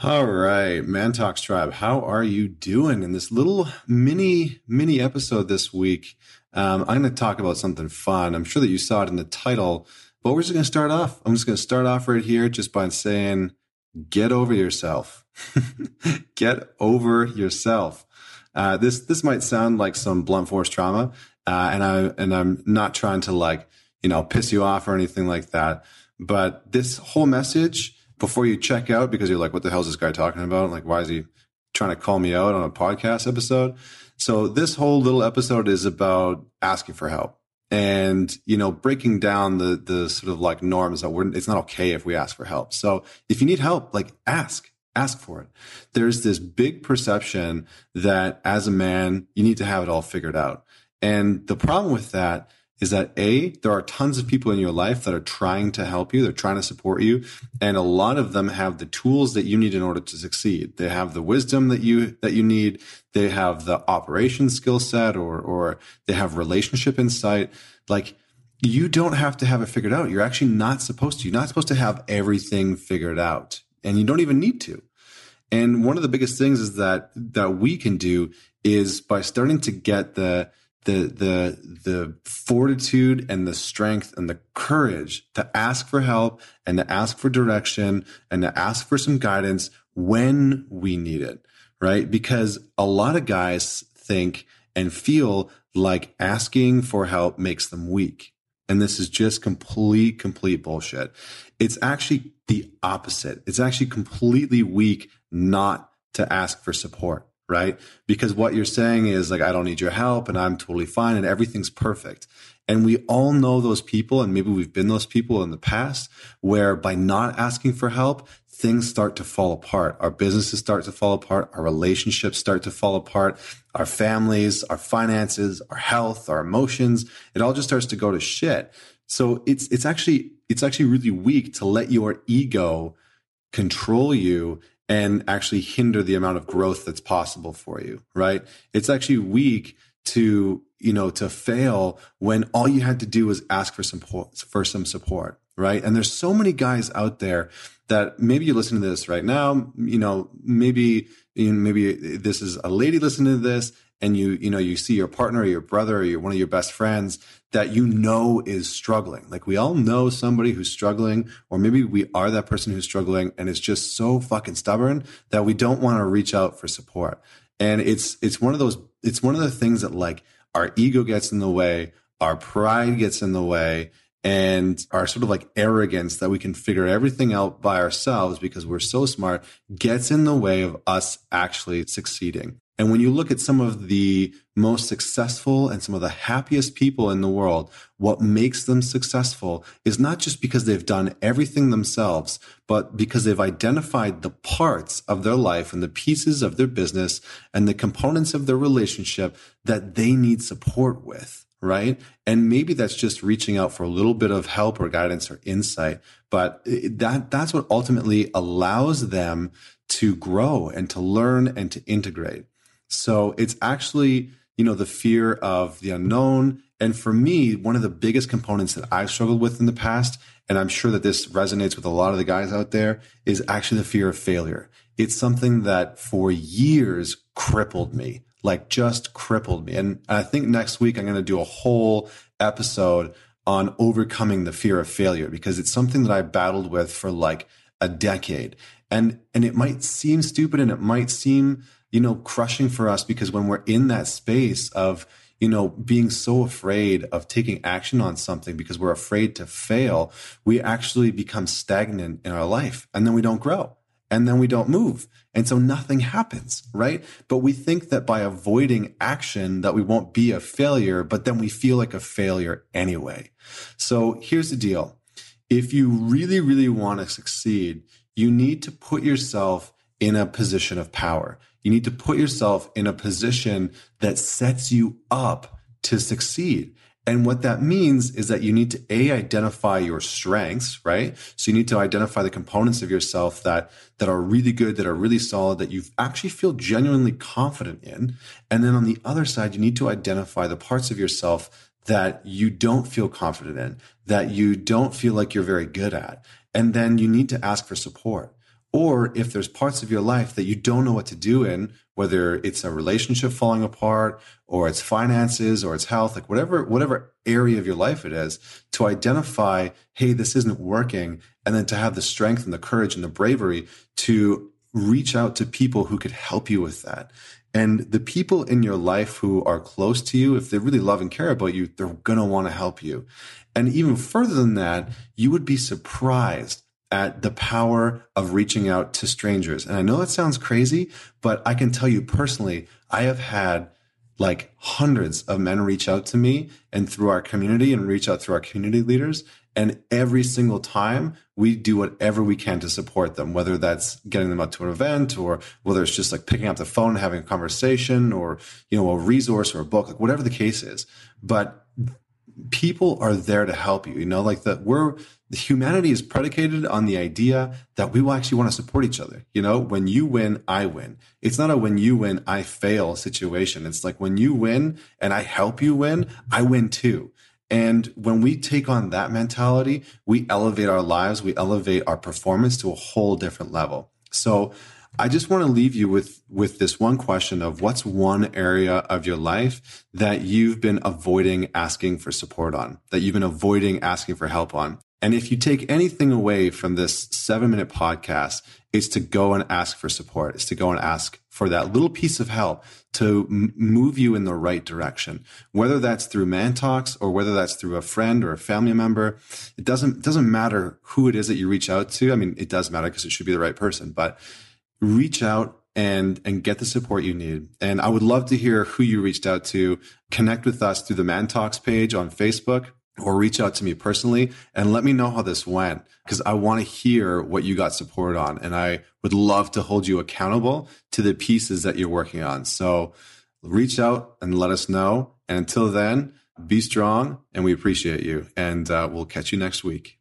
All right, Man Talks Tribe, how are you doing in this little mini mini episode this week? Um, I'm going to talk about something fun. I'm sure that you saw it in the title, but we're just going to start off. I'm just going to start off right here just by saying, get over yourself. get over yourself. Uh, this this might sound like some blunt force trauma, uh, and I and I'm not trying to like you know piss you off or anything like that. But this whole message before you check out because you're like, what the hell is this guy talking about? Like, why is he trying to call me out on a podcast episode? So this whole little episode is about asking for help and, you know, breaking down the, the sort of like norms that we're, it's not okay if we ask for help. So if you need help, like ask, ask for it. There's this big perception that as a man, you need to have it all figured out. And the problem with that is that A, there are tons of people in your life that are trying to help you. They're trying to support you. And a lot of them have the tools that you need in order to succeed. They have the wisdom that you, that you need. They have the operation skill set or, or they have relationship insight. Like you don't have to have it figured out. You're actually not supposed to. You're not supposed to have everything figured out and you don't even need to. And one of the biggest things is that, that we can do is by starting to get the, the the the fortitude and the strength and the courage to ask for help and to ask for direction and to ask for some guidance when we need it right? Because a lot of guys think and feel like asking for help makes them weak. And this is just complete complete bullshit. It's actually the opposite. It's actually completely weak not to ask for support right? Because what you're saying is like, I don't need your help and I'm totally fine and everything's perfect. And we all know those people, and maybe we've been those people in the past where by not asking for help, things start to fall apart. Our businesses start to fall apart. Our relationships start to fall apart. Our families, our finances, our health, our emotions, it all just starts to go to shit. So it's, it's actually, it's actually really weak to let your ego control you and actually hinder the amount of growth that's possible for you, right? It's actually weak to, you know, to fail when all you had to do was ask for support, for some support, right? And there's so many guys out there that maybe you're listening to this right now, you know, maybe, you know, maybe this is a lady listening to this and you you know you see your partner or your brother or your one of your best friends that you know is struggling like we all know somebody who's struggling or maybe we are that person who's struggling and is just so fucking stubborn that we don't want to reach out for support and it's it's one of those it's one of the things that like our ego gets in the way our pride gets in the way and our sort of like arrogance that we can figure everything out by ourselves because we're so smart gets in the way of us actually succeeding. And when you look at some of the most successful and some of the happiest people in the world, what makes them successful is not just because they've done everything themselves, but because they've identified the parts of their life and the pieces of their business and the components of their relationship that they need support with right? And maybe that's just reaching out for a little bit of help or guidance or insight, but that that's what ultimately allows them to grow and to learn and to integrate. So it's actually, you know, the fear of the unknown. And for me, one of the biggest components that I've struggled with in the past, and I'm sure that this resonates with a lot of the guys out there, is actually the fear of failure. It's something that for years crippled me, like just crippled me. And I think next week I'm going to do a whole episode on overcoming the fear of failure because it's something that I battled with for like a decade. And, and it might seem stupid and it might seem you know, crushing for us because when we're in that space of, you know, being so afraid of taking action on something because we're afraid to fail, we actually become stagnant in our life and then we don't grow and then we don't move. And so nothing happens, right? But we think that by avoiding action that we won't be a failure, but then we feel like a failure anyway. So here's the deal. If you really, really want to succeed, you need to put yourself in a position of power. You need to put yourself in a position that sets you up to succeed. And what that means is that you need to A, identify your strengths, right? So you need to identify the components of yourself that, that are really good, that are really solid, that you actually feel genuinely confident in. And then on the other side, you need to identify the parts of yourself that you don't feel confident in, that you don't feel like you're very good at. And then you need to ask for support Or if there's parts of your life that you don't know what to do in, whether it's a relationship falling apart or it's finances or it's health, like whatever, whatever area of your life it is, to identify, hey, this isn't working. And then to have the strength and the courage and the bravery to reach out to people who could help you with that. And the people in your life who are close to you, if they really love and care about you, they're going to want to help you. And even further than that, you would be surprised at the power of reaching out to strangers. And I know that sounds crazy, but I can tell you personally, I have had like hundreds of men reach out to me and through our community and reach out through our community leaders. And every single time we do whatever we can to support them, whether that's getting them out to an event or whether it's just like picking up the phone and having a conversation or, you know, a resource or a book, like whatever the case is. But people are there to help you. You know, like that we're the humanity is predicated on the idea that we will actually want to support each other. You know, when you win, I win. It's not a when you win, I fail situation. It's like when you win and I help you win, I win too. And when we take on that mentality, we elevate our lives, we elevate our performance to a whole different level. So I just want to leave you with with this one question of what's one area of your life that you've been avoiding asking for support on, that you've been avoiding asking for help on. And if you take anything away from this 7-minute podcast, it's to go and ask for support. It's to go and ask for that little piece of help to m- move you in the right direction. Whether that's through Man Talks or whether that's through a friend or a family member, it doesn't it doesn't matter who it is that you reach out to. I mean, it does matter because it should be the right person, but reach out and and get the support you need. And I would love to hear who you reached out to. Connect with us through the Man Talks page on Facebook or reach out to me personally and let me know how this went because I want to hear what you got support on and I would love to hold you accountable to the pieces that you're working on. So reach out and let us know. And until then, be strong and we appreciate you. And uh, we'll catch you next week.